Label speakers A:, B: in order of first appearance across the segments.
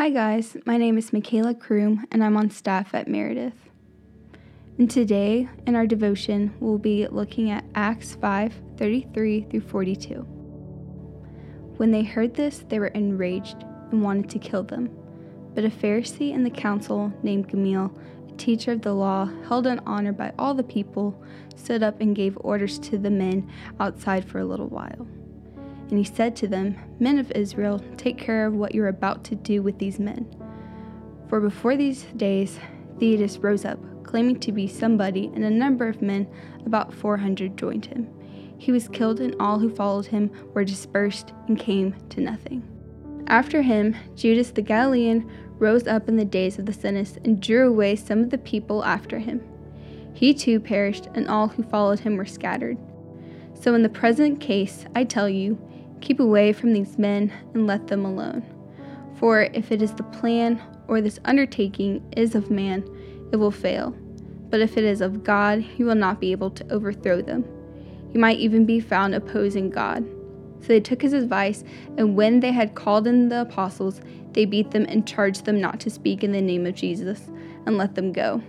A: Hi, guys. My name is Michaela Kroom, and I'm on staff at Meredith. And today, in our devotion, we'll be looking at Acts 5 33 through 42. When they heard this, they were enraged and wanted to kill them. But a Pharisee in the council named Gamaliel, a teacher of the law, held in honor by all the people, stood up and gave orders to the men outside for a little while. And he said to them, Men of Israel, take care of what you're about to do with these men. For before these days, Theudas rose up, claiming to be somebody, and a number of men, about 400, joined him. He was killed, and all who followed him were dispersed and came to nothing. After him, Judas the Galilean rose up in the days of the Senate and drew away some of the people after him. He too perished, and all who followed him were scattered. So, in the present case, I tell you, Keep away from these men and let them alone. For if it is the plan or this undertaking is of man, it will fail. But if it is of God, he will not be able to overthrow them. He might even be found opposing God. So they took his advice, and when they had called in the apostles, they beat them and charged them not to speak in the name of Jesus, and let them go.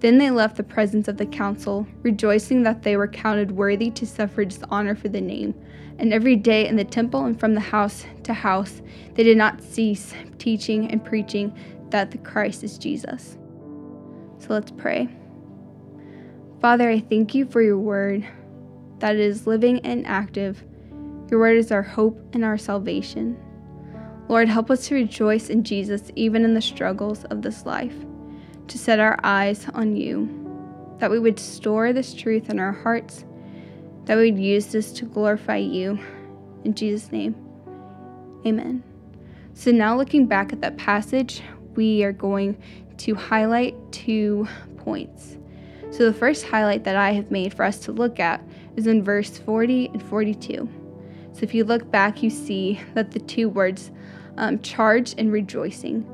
A: Then they left the presence of the council, rejoicing that they were counted worthy to suffer dishonor for the name. And every day in the temple and from the house to house, they did not cease teaching and preaching that the Christ is Jesus. So let's pray. Father, I thank you for your word, that is living and active. Your word is our hope and our salvation. Lord, help us to rejoice in Jesus even in the struggles of this life to set our eyes on you, that we would store this truth in our hearts, that we would use this to glorify you. In Jesus' name, amen. So, now looking back at that passage, we are going to highlight two points. So, the first highlight that I have made for us to look at is in verse 40 and 42. So, if you look back, you see that the two words um, charge and rejoicing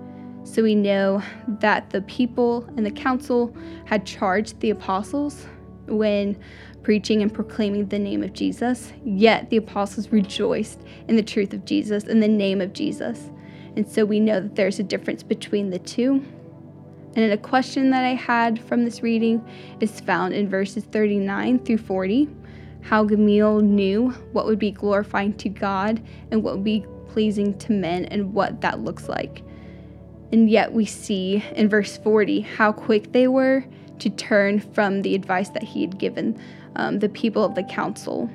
A: so we know that the people and the council had charged the apostles when preaching and proclaiming the name of Jesus, yet the apostles rejoiced in the truth of Jesus and the name of Jesus. And so we know that there's a difference between the two. And a question that I had from this reading is found in verses 39 through 40 how Gamaliel knew what would be glorifying to God and what would be pleasing to men and what that looks like. And yet we see in verse 40 how quick they were to turn from the advice that he had given um, the people of the council.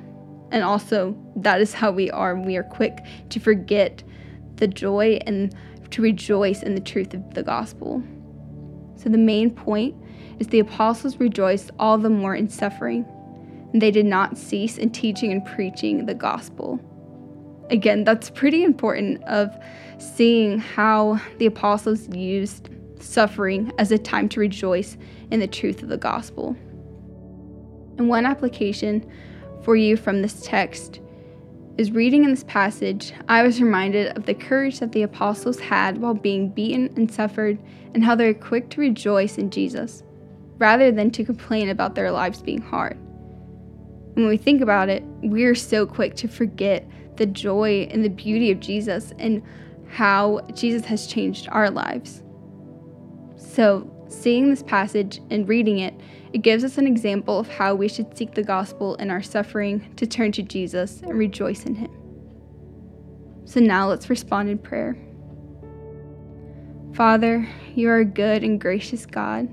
A: And also, that is how we are. We are quick to forget the joy and to rejoice in the truth of the gospel. So, the main point is the apostles rejoiced all the more in suffering, and they did not cease in teaching and preaching the gospel again, that's pretty important of seeing how the apostles used suffering as a time to rejoice in the truth of the gospel. And one application for you from this text is reading in this passage, I was reminded of the courage that the apostles had while being beaten and suffered, and how they were quick to rejoice in Jesus, rather than to complain about their lives being hard. When we think about it, we're so quick to forget the joy and the beauty of Jesus and how Jesus has changed our lives. So, seeing this passage and reading it, it gives us an example of how we should seek the gospel in our suffering to turn to Jesus and rejoice in Him. So, now let's respond in prayer. Father, you are a good and gracious God.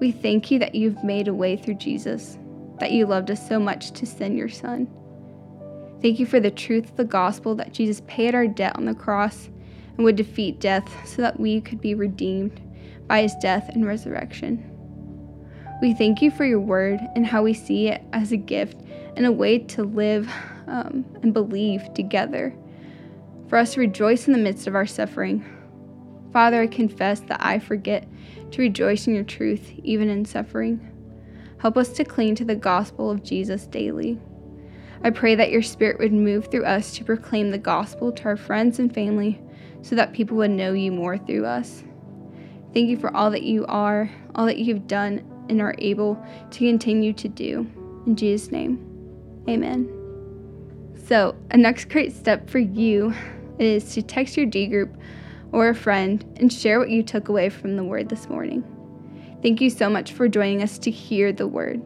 A: We thank you that you've made a way through Jesus, that you loved us so much to send your Son. Thank you for the truth of the gospel that Jesus paid our debt on the cross and would defeat death so that we could be redeemed by his death and resurrection. We thank you for your word and how we see it as a gift and a way to live um, and believe together, for us to rejoice in the midst of our suffering. Father, I confess that I forget to rejoice in your truth even in suffering. Help us to cling to the gospel of Jesus daily. I pray that your spirit would move through us to proclaim the gospel to our friends and family so that people would know you more through us. Thank you for all that you are, all that you have done and are able to continue to do. In Jesus' name, amen. So, a next great step for you is to text your D group or a friend and share what you took away from the word this morning. Thank you so much for joining us to hear the word.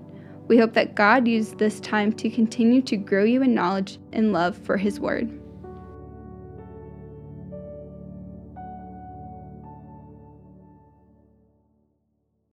A: We hope that God used this time to continue to grow you in knowledge and love for his word.